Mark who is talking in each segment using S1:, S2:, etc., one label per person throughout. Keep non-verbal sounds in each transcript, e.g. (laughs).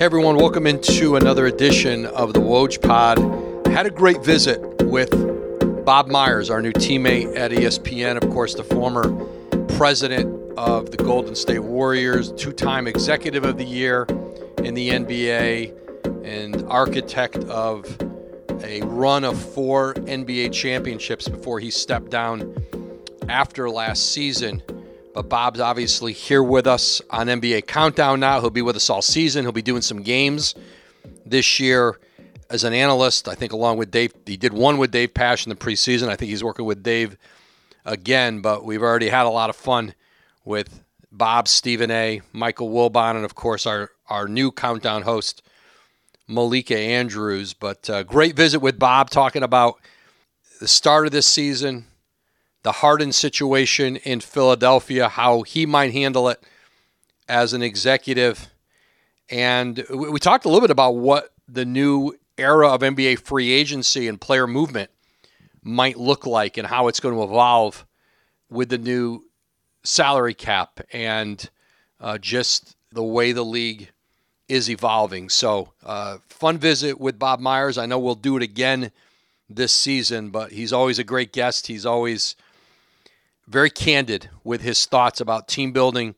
S1: Hey everyone, welcome into another edition of the Woj Pod. Had a great visit with Bob Myers, our new teammate at ESPN, of course, the former president of the Golden State Warriors, two time executive of the year in the NBA, and architect of a run of four NBA championships before he stepped down after last season. But Bob's obviously here with us on NBA Countdown now. He'll be with us all season. He'll be doing some games this year as an analyst. I think along with Dave, he did one with Dave Pasch in the preseason. I think he's working with Dave again. But we've already had a lot of fun with Bob, Stephen A, Michael Wilbon, and of course our our new countdown host Malika Andrews. But uh, great visit with Bob talking about the start of this season, the Harden situation in Philadelphia, how he might handle it as an executive. And we talked a little bit about what the new era of NBA free agency and player movement might look like and how it's going to evolve with the new salary cap and uh, just the way the league is evolving. So, uh, fun visit with Bob Myers. I know we'll do it again this season, but he's always a great guest. He's always very candid with his thoughts about team building,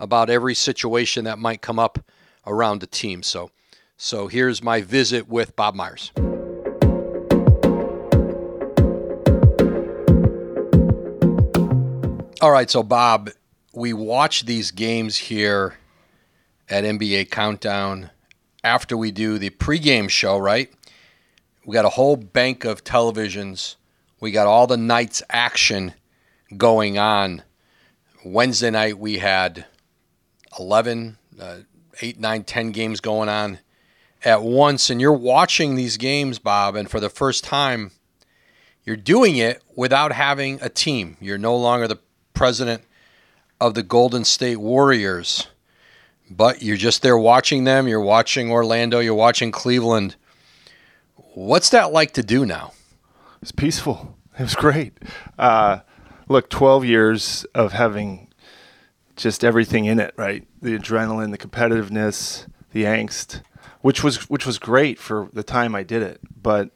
S1: about every situation that might come up around the team. So, so here's my visit with Bob Myers. All right, so Bob, we watch these games here at NBA Countdown after we do the pregame show, right? We got a whole bank of televisions. We got all the night's action going on. Wednesday night we had 11, uh, 8, 9, 10 games going on at once. And you're watching these games, Bob, and for the first time, you're doing it without having a team. You're no longer the president of the Golden State Warriors. But you're just there watching them. You're watching Orlando. You're watching Cleveland. What's that like to do now?
S2: It's peaceful. It was great. Uh, look, 12 years of having just everything in it, right? The adrenaline, the competitiveness, the angst, which was which was great for the time I did it. But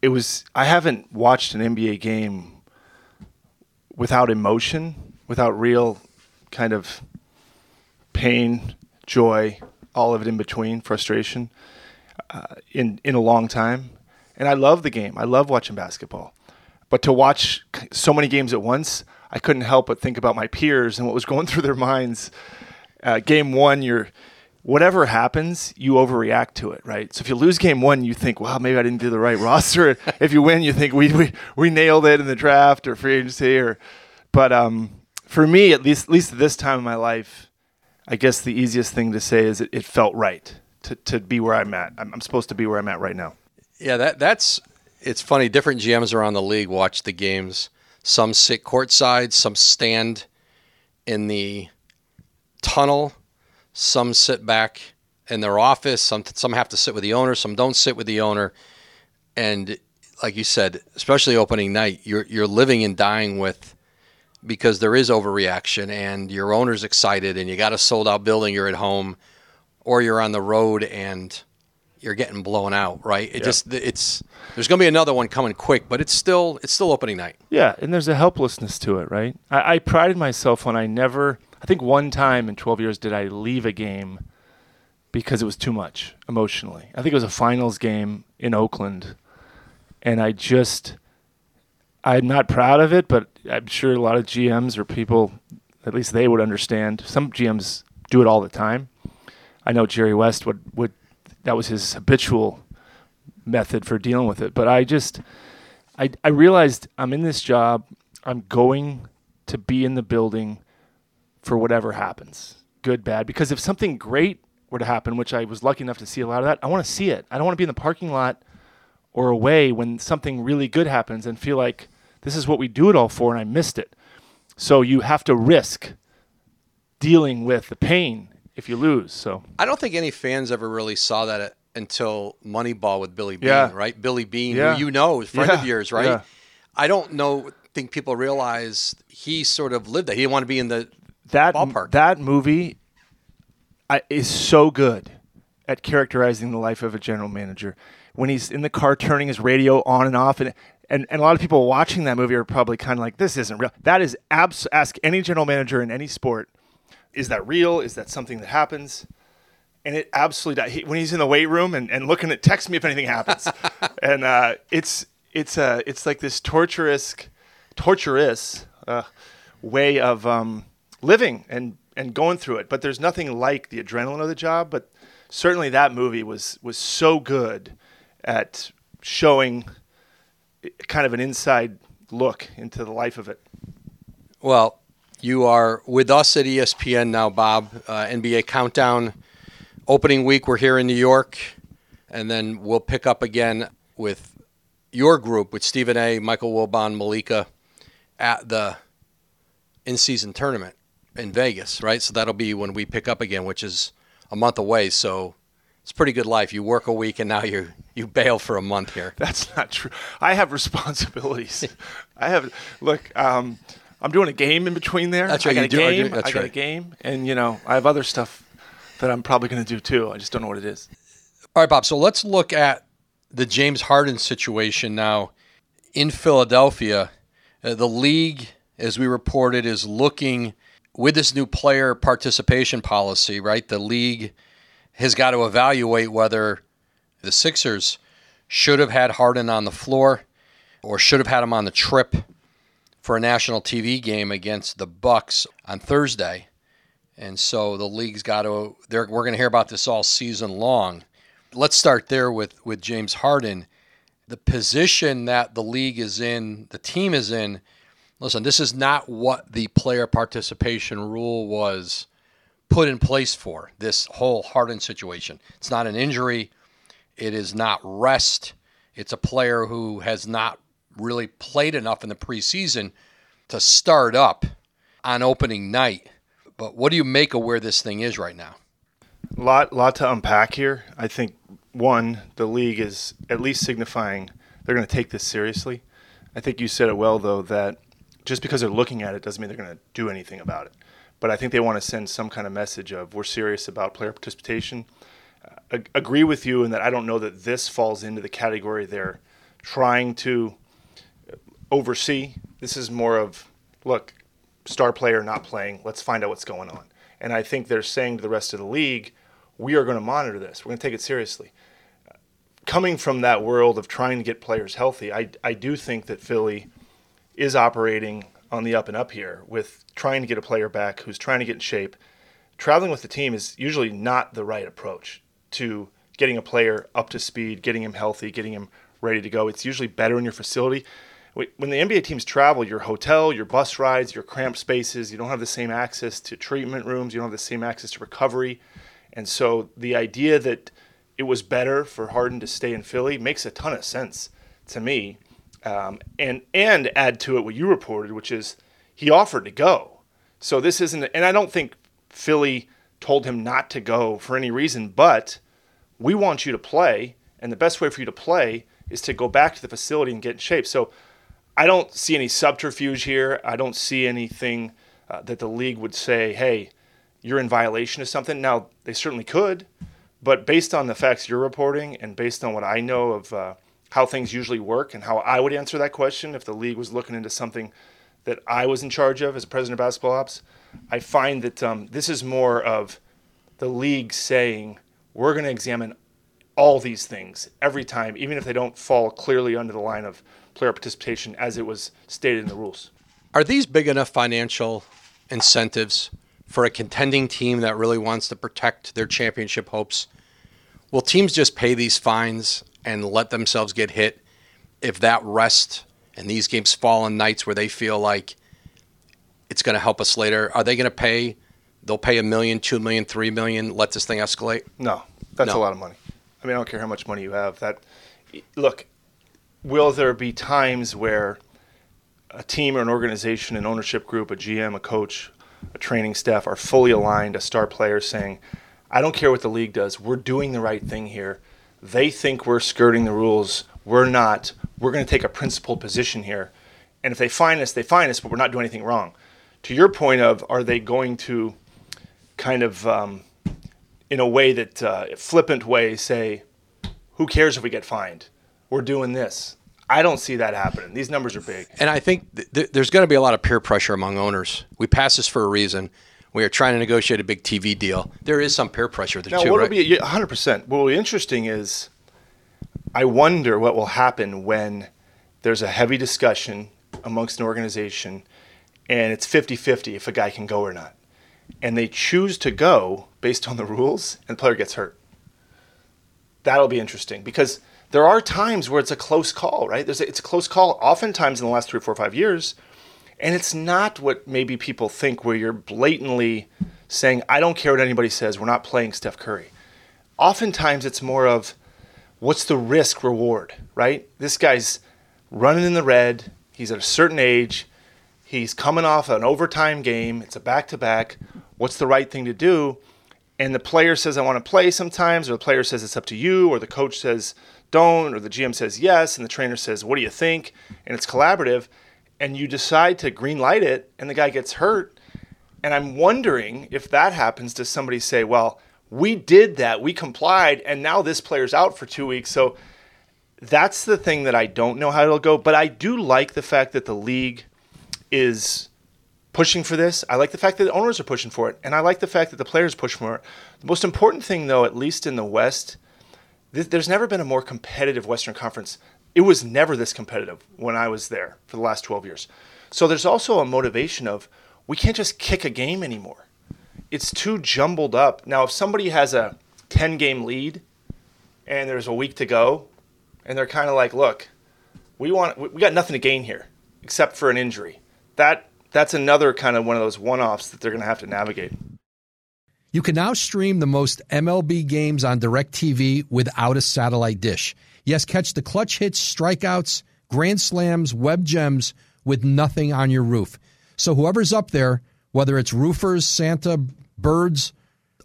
S2: it was I haven't watched an NBA game without emotion, without real kind of pain, joy, all of it in between, frustration, uh, in in a long time. And I love the game. I love watching basketball. But to watch so many games at once, I couldn't help but think about my peers and what was going (laughs) through their minds. Uh, game one, you're whatever happens, you overreact to it, right? So if you lose game one, you think, well, maybe I didn't do the right roster. (laughs) if you win, you think we, we, we nailed it in the draft or free agency or, but um, for me, at least, at least at this time in my life, I guess the easiest thing to say is it, it felt right to, to be where I'm at. I'm, I'm supposed to be where I'm at right now.
S1: Yeah, that that's it's funny. Different GMs around the league watch the games. Some sit courtside, some stand in the tunnel some sit back in their office. Some some have to sit with the owner. Some don't sit with the owner. And like you said, especially opening night, you're you're living and dying with because there is overreaction and your owner's excited and you got a sold out building. You're at home, or you're on the road and you're getting blown out. Right? It yep. just it's there's going to be another one coming quick, but it's still it's still opening night.
S2: Yeah, and there's a helplessness to it, right? I, I prided myself when I never I think one time in 12 years did I leave a game because it was too much emotionally. I think it was a finals game in Oakland, and I just I'm not proud of it, but I'm sure a lot of GMs or people, at least they would understand. Some GMs do it all the time. I know Jerry West would would that was his habitual method for dealing with it. But I just I I realized I'm in this job. I'm going to be in the building for whatever happens, good, bad. Because if something great were to happen, which I was lucky enough to see a lot of that, I want to see it. I don't want to be in the parking lot or away when something really good happens and feel like this is what we do it all for and I missed it. So you have to risk dealing with the pain if you lose. So
S1: I don't think any fans ever really saw that uh, until Moneyball with Billy Beane, yeah. right? Billy Beane, yeah. who you know, is friend yeah. of yours, right? I don't know think people realize he sort of lived that. He didn't want to be in the
S2: that
S1: ballpark.
S2: That movie I, is so good. at characterizing the life of a general manager. When he's in the car turning his radio on and off, and and, and a lot of people watching that movie are probably kind of like, this isn't real. That is abs. Ask any general manager in any sport, is that real? Is that something that happens? And it absolutely he, when he's in the weight room and, and looking at text me if anything happens, (laughs) and uh, it's it's uh, it's like this torturous, torturous uh, way of um, living and and going through it. But there's nothing like the adrenaline of the job. But certainly that movie was was so good at showing kind of an inside look into the life of it.
S1: Well, you are with us at ESPN now, Bob. Uh, NBA Countdown opening week. We're here in New York, and then we'll pick up again with your group with Stephen A, Michael Wilbon, Malika at the in-season tournament in Vegas, right? So that'll be when we pick up again, which is a month away. So it's pretty good life. You work a week and now you you bail for a month here. (laughs)
S2: That's not true. I have responsibilities. (laughs) I have look. Um, I'm doing a game in between there.
S1: That's right.
S2: I got a
S1: do,
S2: game.
S1: that's
S2: I got
S1: right.
S2: a game, and you know I have other stuff that I'm probably going to do too. I just don't know what it is.
S1: All right, Bob. So let's look at the James Harden situation now in Philadelphia. Uh, the league, as we reported, is looking with this new player participation policy. Right, the league has got to evaluate whether the Sixers should have had Harden on the floor or should have had him on the trip for a national TV game against the Bucks on Thursday. And so the league's got to we're going to hear about this all season long. Let's start there with with James Harden. The position that the league is in, the team is in. Listen, this is not what the player participation rule was put in place for this whole Harden situation. It's not an injury. It is not rest. It's a player who has not really played enough in the preseason to start up on opening night. But what do you make of where this thing is right now?
S2: Lot lot to unpack here. I think one, the league is at least signifying they're going to take this seriously. I think you said it well though that just because they're looking at it doesn't mean they're going to do anything about it. But I think they want to send some kind of message of we're serious about player participation. Uh, agree with you in that I don't know that this falls into the category they're trying to oversee. This is more of look, star player not playing. Let's find out what's going on. And I think they're saying to the rest of the league, we are going to monitor this. We're going to take it seriously. Coming from that world of trying to get players healthy, I, I do think that Philly is operating on the up and up here with trying to get a player back who's trying to get in shape. Traveling with the team is usually not the right approach to getting a player up to speed, getting him healthy, getting him ready to go. It's usually better in your facility. When the NBA teams travel, your hotel, your bus rides, your cramped spaces, you don't have the same access to treatment rooms, you don't have the same access to recovery. And so the idea that it was better for Harden to stay in Philly makes a ton of sense to me. Um, and and add to it what you reported, which is he offered to go. So this isn't, and I don't think Philly told him not to go for any reason, but we want you to play, and the best way for you to play is to go back to the facility and get in shape. So I don't see any subterfuge here. I don't see anything uh, that the league would say, hey, you're in violation of something. Now, they certainly could, but based on the facts you're reporting and based on what I know of uh, how things usually work and how I would answer that question if the league was looking into something that I was in charge of as a president of basketball ops, I find that um, this is more of the league saying, we're going to examine all these things every time, even if they don't fall clearly under the line of player participation as it was stated in the rules.
S1: Are these big enough financial incentives for a contending team that really wants to protect their championship hopes? Will teams just pay these fines and let themselves get hit if that rest and these games fall on nights where they feel like it's going to help us later? Are they going to pay? They'll pay a million, two million, three million. Let this thing escalate.
S2: No, that's
S1: No.
S2: a lot of money. I mean, I don't care how much money you have. That look, will there be times where a team or an organization, an ownership group, a GM, a coach, a training staff are fully aligned, a star player saying, I don't care what the league does, we're doing the right thing here. They think we're skirting the rules. We're not. We're going to take a principled position here. And if they find us, they find us, but we're not doing anything wrong. To your point of, are they going to kind of um, in a way that uh, flippant way say, "Who cares if we get fined? We're doing this." I don't see that happening. These numbers are big.
S1: And I think th- there's going to be a lot of peer pressure among owners. We pass this for a reason. We are trying to negotiate a big TV deal. There is some peer pressure there
S2: now,
S1: too,
S2: what
S1: right?
S2: will be 100%. What will be interesting is I wonder what will happen when there's a heavy discussion amongst an organization and it's 50-50 if a guy can go or not. And they choose to go based on the rules and the player gets hurt. That'll be interesting because – there are times where it's a close call, right? There's a, it's a close call oftentimes in the last three, four, five years. And it's not what maybe people think where you're blatantly saying, I don't care what anybody says, we're not playing Steph Curry. Oftentimes it's more of what's the risk reward, right? This guy's running in the red, he's at a certain age, he's coming off an overtime game, it's a back to back. What's the right thing to do? And the player says, I want to play sometimes, or the player says, it's up to you, or the coach says, don't, or the GM says yes, and the trainer says, What do you think? And it's collaborative, and you decide to green light it, and the guy gets hurt. And I'm wondering if that happens, does somebody say, Well, we did that, we complied, and now this player's out for two weeks. So that's the thing that I don't know how it'll go. But I do like the fact that the league is pushing for this. I like the fact that the owners are pushing for it. And I like the fact that the players push for it. The most important thing, though, at least in the West, there's never been a more competitive Western Conference. It was never this competitive when I was there for the last 12 years. So there's also a motivation of we can't just kick a game anymore. It's too jumbled up. Now, if somebody has a 10 game lead and there's a week to go, and they're kind of like, look, we want we got nothing to gain here except for an injury. That that's another kind of one of those one-offs that they're going to have to navigate.
S3: You can now stream the most MLB games on DirecTV without a satellite dish. Yes, catch the clutch hits, strikeouts, grand slams, web gems with nothing on your roof. So whoever's up there, whether it's roofers, Santa, birds,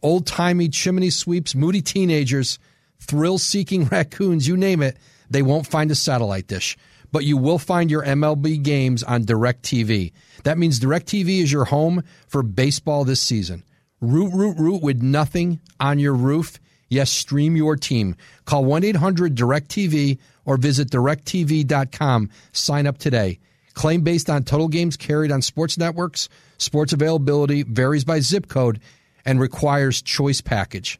S3: old timey chimney sweeps, moody teenagers, thrill seeking (laughs) raccoons, you name it, they won't find a satellite dish. But you will find your MLB games on DirecTV. That means DirecTV is your home for baseball this season. Root, root, root with nothing on your roof. Yes, stream your team. Call 1 800 DirecTV or visit directtv.com. Sign up today. Claim based on total games carried on sports networks. Sports availability varies by zip code and requires choice package.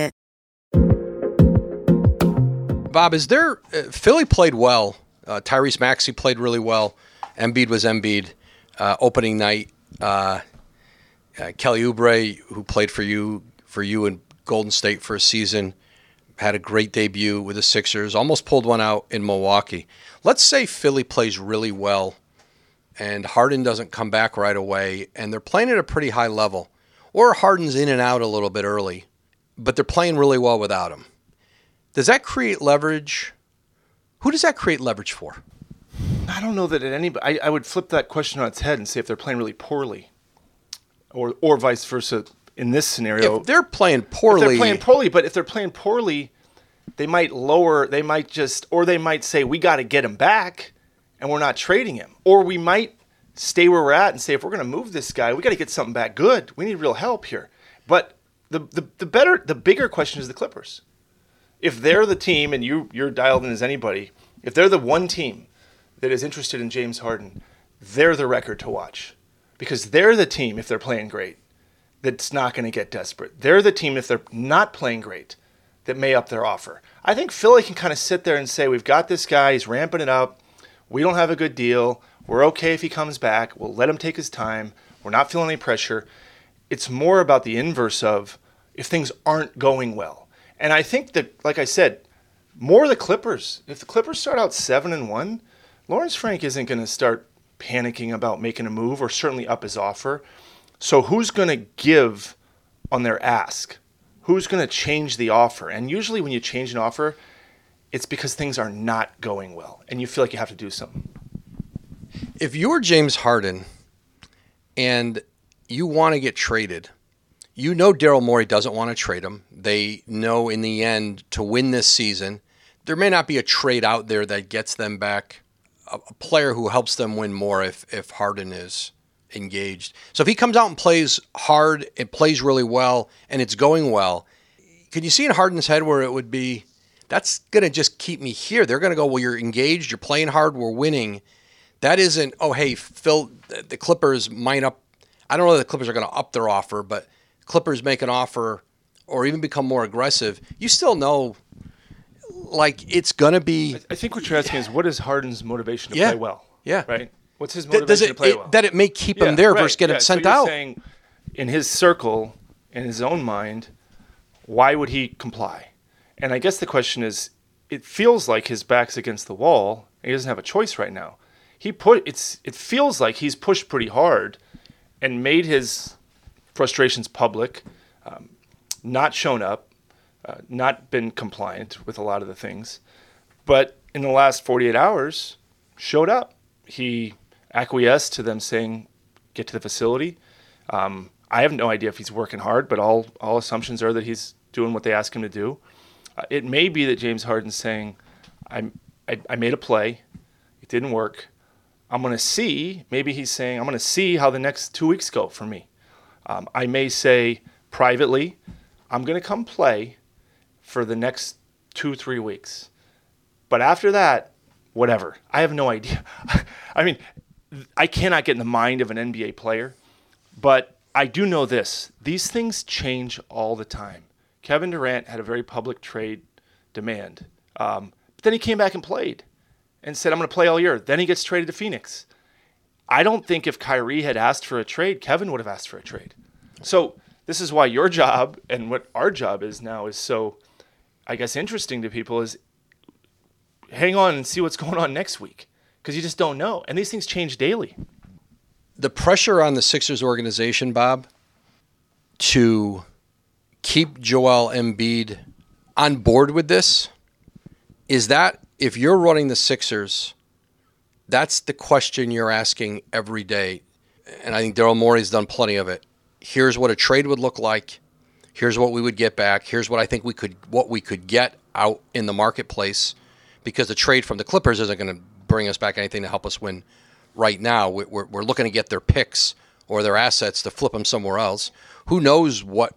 S1: Bob, is there uh, Philly played well? Uh, Tyrese Maxey played really well. Embiid was Embiid. Uh, opening night, uh, uh, Kelly Oubre, who played for you for you in Golden State for a season, had a great debut with the Sixers. Almost pulled one out in Milwaukee. Let's say Philly plays really well, and Harden doesn't come back right away, and they're playing at a pretty high level, or Harden's in and out a little bit early, but they're playing really well without him. Does that create leverage? Who does that create leverage for?
S2: I don't know that at any. I, I would flip that question on its head and say if they're playing really poorly, or or vice versa. In this scenario,
S1: if they're playing poorly,
S2: they're playing poorly. But if they're playing poorly, they might lower. They might just, or they might say, "We got to get him back, and we're not trading him." Or we might stay where we're at and say, "If we're going to move this guy, we got to get something back good. We need real help here." But the, the the better, the bigger question is the Clippers if they're the team and you you're dialed in as anybody, if they're the one team that is interested in James Harden, they're the record to watch because they're the team if they're playing great that's not going to get desperate. They're the team if they're not playing great that may up their offer. I think Philly can kind of sit there and say, "We've got this guy. He's ramping it up. We don't have a good deal. We're okay if he comes back. We'll let him take his time. We're not feeling any pressure." It's more about the inverse of if things aren't going well and I think that, like I said, more the Clippers. If the Clippers start out seven and one, Lawrence Frank isn't going to start panicking about making a move or certainly up his offer. So who's going to give on their ask? who's going to change the offer? And usually when you change an offer, it's because things are not going well and you feel like you have to do something.
S1: If you're James Harden and you want to get traded, you know Daryl Morey doesn't want to trade him. They know in the end to win this season, there may not be a trade out there that gets them back a, a player who helps them win more if if Harden is engaged. So if he comes out and plays hard, it plays really well, and it's going well, Can you see in Harden's head where it would be, that's going to just keep me here. They're going to go, well, you're engaged, you're playing hard, we're winning. That isn't, oh, hey, Phil, the Clippers might up. I don't know that the Clippers are going to up their offer, but Clippers make an offer or even become more aggressive. You still know, like, it's going to be.
S2: I think what you're asking is what is Harden's motivation to
S1: Yeah.
S2: play well?
S1: Yeah.
S2: Right? What's his motivation
S1: does
S2: to play
S1: it-
S2: well?
S1: that it may keep
S2: Yeah,
S1: him there
S2: right,
S1: versus get
S2: yeah.
S1: him
S2: So
S1: sent
S2: you're
S1: out?
S2: saying in his circle, in his own mind, why would he comply? And I guess the question is, it feels like his back's against the wall. He doesn't have a choice right now. He put it's. It feels like he's pushed pretty hard, and made his frustrations public, um, not shown up, uh, not been compliant with a lot of the things, but in the last 48 hours, showed up. He acquiesced to them saying, "Get to the facility." Um, I have no idea if he's working hard, but all all assumptions are that he's doing what they ask him to do. Uh, it may be that James Harden's saying, I, I made a play, it didn't work. I'm going to see, maybe he's saying, I'm going to see how the next two weeks go for me. Um, I may say privately, I'm going to come play for the next two, three weeks. But after that, whatever. I have no (laughs) idea. I mean, I cannot get in the mind of an NBA player, but I do know this these things change all the time. Kevin Durant had a very public trade demand. Um, but then he came back and played and said, I'm going to play all year. Then he gets traded to Phoenix. I don't think if Kyrie had asked for a trade, Kevin would have asked for a trade. So this is why your job and what our job is now is so, I guess, interesting to people is hang on and see what's (laughs) going on next week because you just don't know. And these things change daily.
S1: the pressure on the Sixers organization, Bob, to keep Joel Embiid on board with this is that if you're running the Sixers, that's the question you're asking every day. And I think Daryl Morey's done plenty of it. Here's what a trade would look like. Here's what we would get back. Here's what I think we could what we could get out in the marketplace because the trade from the Clippers isn't going to bring us back anything to help us win right now. We- We're, we're looking to get their picks or their assets to flip them somewhere else. Who knows what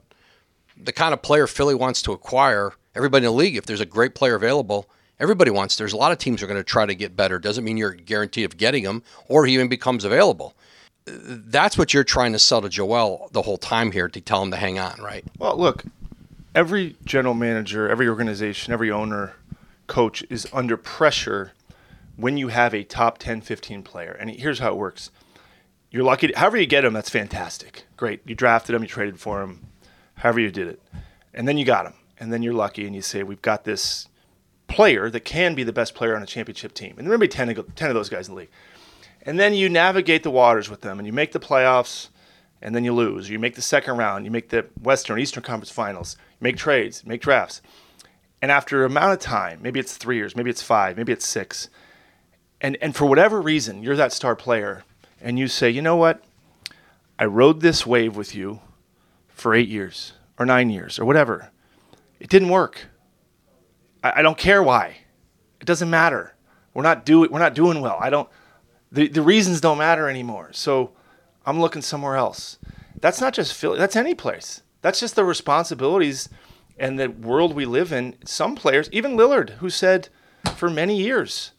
S1: the kind of player Philly wants to acquire? Everybody in the league, if there's a great player available, everybody wants. There's a lot of teams are going to try to get better. Doesn't mean you're guaranteed of getting them or he even becomes available. That's what you're trying to sell to Joel the whole time here to tell him to hang on, right?
S2: Well, look, every general manager, every organization, every owner, coach is under pressure when you have a top 10, 15 player. And here's how it works. You're lucky, to, however you get him, that's fantastic. Great. You drafted him, you traded for him, however you did it. And then you got him. And then you're lucky and you say, we've got this player that can be the best player on a championship team. And there may be 10 of, 10 of those guys in the league. And then you navigate the waters with them and you make the playoffs and then you lose. You make the second round, you make the Western, Eastern Conference finals, you make trades, make drafts. And after a amount of time, maybe it's three years, maybe it's five, maybe it's six, and, and for whatever reason, you're that star player, and you say, you know what? I rode this wave with you for eight years or nine years or whatever. It didn't work. I, I don't care why. It doesn't matter. We're not do we're not doing well. I don't the, the reasons don't matter anymore. So I'm looking somewhere else. That's not just Philly, that's any place. That's just the responsibilities and the world we live in. Some players, even Lillard, who said for many years,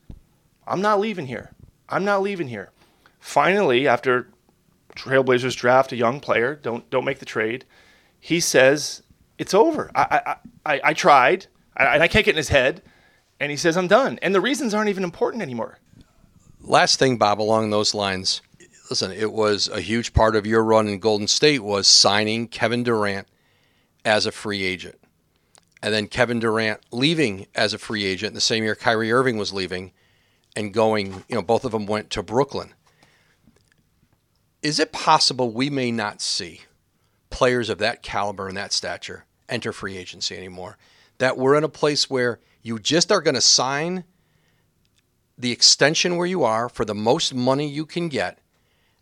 S2: I'm not leaving here. I'm not leaving here. Finally, after Trailblazers draft a young player, don't don't make the trade, he says it's over. I I, I, I tried, and I can't get in his head, and he says I'm done. And the reasons aren't even important anymore.
S1: last thing, Bob, along those lines. Listen, it was a huge part of your run in Golden State was signing Kevin Durant as a free agent, and then Kevin Durant leaving as a free agent the same year Kyrie Irving was leaving, and going. You know, both of them went to Brooklyn. Is it possible we may not see players of that caliber and that stature enter free agency anymore. That we're in a place where you just are going to sign the extension where you are for the most money you can get.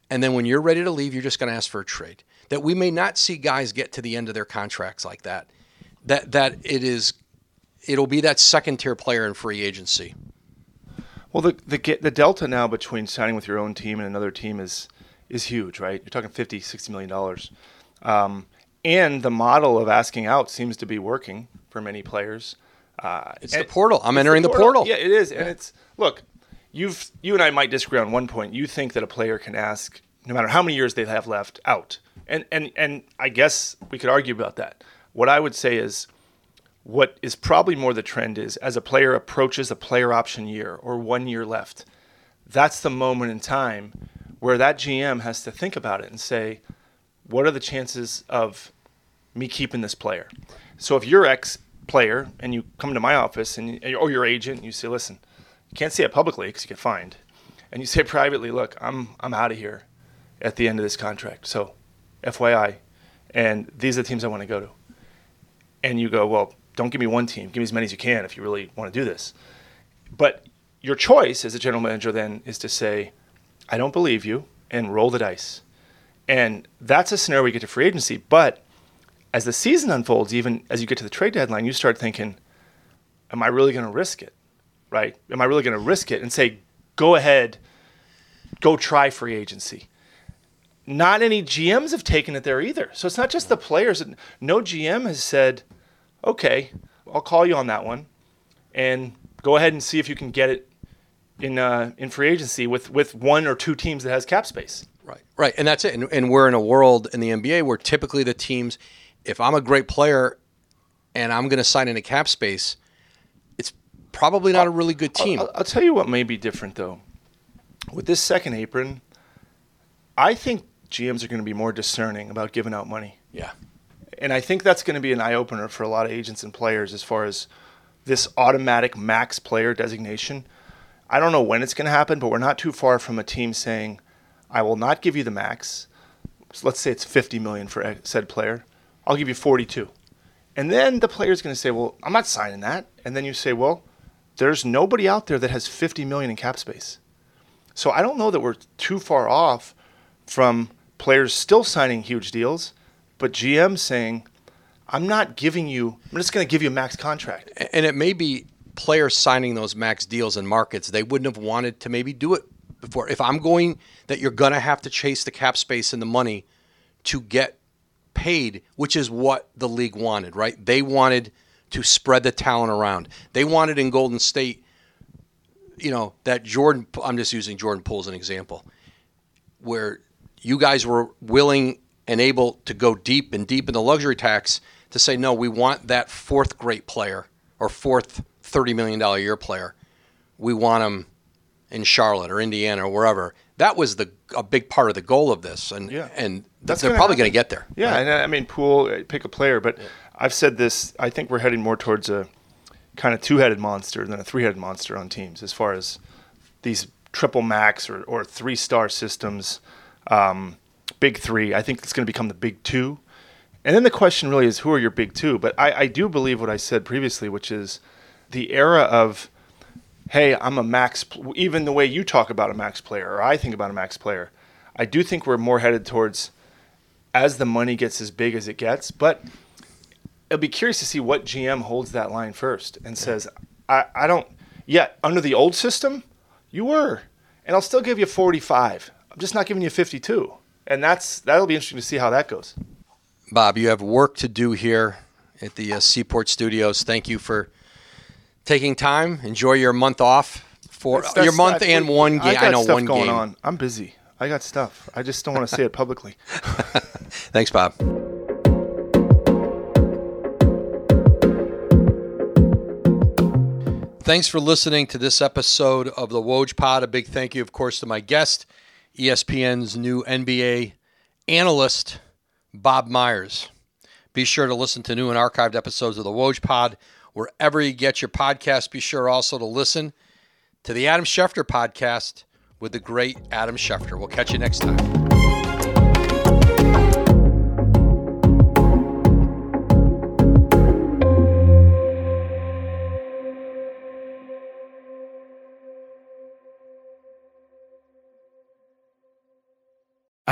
S1: And then when you're ready to leave, you're just going to ask for a trade. That we may not see guys get to the end of their contracts like that. That that it is it'll be that second tier player in free agency.
S2: Well, the, the the delta now between signing with your own team and another team is is huge, right? You're talking 50, 60 million dollars. Um, and the model of asking out seems to be working for many players.
S1: Uh, it's the portal. I'm entering the portal. the portal.
S2: Yeah, it is, and it's look. You've you and I might disagree on one point. You think that a player can ask, no matter how many years they have left, out, and and and I guess we could argue about that. What I would say is, what is probably more the trend is as a player approaches a player option year or one year left, that's the moment in time where that GM has to think about it and say, what are the chances of me keeping this player? So if you're ex player and you come to my office and you, or oh, your agent, and you say, listen, you can't say it publicly because you get fined, and you say (laughs) privately, look, I'm I'm out of here at the end of this contract. So, FYI, and these are the teams I want to go to. And you go, well, don't give me one team. Give me as many as you can if you really want to do this. But your choice as a general manager then is to say, I don't believe you, and roll the dice. And that's a scenario you get to free agency. But as the season unfolds, even as you get to the trade deadline, you start thinking, am I really going to risk it? Right? Am I really going to risk it and say, go ahead, go try free agency? Not any GMs have taken it there either. So it's not just the players. No GM has said, okay, I'll call you on that one, and go ahead and see if you can get it in uh, in free agency with with one or two teams that has cap space.
S1: Right, right, and that's it. And, and we're in a world in the NBA where typically the teams, if I'm a great player, and I'm going to sign in a cap space, it's probably not a really good team.
S2: I'll, I'll tell you what may be different though. With this second apron, I think GMs are going to be more discerning about giving out money.
S1: Yeah.
S2: And I think that's going to be an eye opener for a lot of agents and players as far as this automatic max player designation. I don't know when it's going to happen, but we're not too far from a team saying, I will not give you the max. So let's say it's 50 million for said player. I'll give you 42. And then the player's going to say, "Well, I'm not signing that." And then you say, "Well, there's nobody out there that has 50 million in cap space." So I don't know that we're too far off from players still signing huge deals, but GM saying, "I'm not giving you. I'm just going to give you a max contract."
S1: And it may be players signing those max deals in markets they wouldn't have wanted to maybe do it before. If I'm going that you're going to have to chase the cap space and the money to get paid, which is what the league wanted, right? They wanted to spread the talent around. They wanted in Golden State, you know, that Jordan, I'm just using Jordan Poole as an example, where you guys were willing and able to go deep and deep in the luxury tax to say, no, we want that fourth great player or fourth $30 million a year player. We want him in Charlotte or Indiana or wherever. That was the a big part of the goal of this, and yeah. and That's they're probably going to get there.
S2: Yeah, right? and I mean, Poole, uh, pick a player, but yeah. I've said this. I think we're heading more towards a kind of two-headed monster than a three-headed monster on teams, as far as these triple max or, or three-star systems, um, big three. I think it's going to become the big two. And then the question really is, who are your big two? But I, I do believe what I said previously, which is the era of hey, I'm a max, even the way you talk about a max player, or I think about a max player, I do think we're more headed towards as the money gets as big as it gets. But I'll be curious to see what GM holds that line first and says, I, I don't, yeah, under the old system, you were, and I'll still give you 45. I'm just not giving you 52. And that's that'll be interesting to see how that goes.
S1: Bob, you have work to do here at the uh, Seaport Studios. Thank you for taking time. Enjoy your month off for that's, that's, your month and one game. I,
S2: I,
S1: know one
S2: going
S1: game.
S2: on. I'm busy. I got stuff. I just don't want to say it publicly. (laughs)
S1: Thanks, Bob. Thanks for listening to this episode of the Woj Pod. A big thank you, of course, to my guest, ESPN's new NBA analyst, Bob Myers. Be sure to listen to new and archived episodes of the Woj Pod wherever you get your podcast. Be sure also to listen to the Adam Schefter podcast with the great Adam Schefter. We'll catch you next time.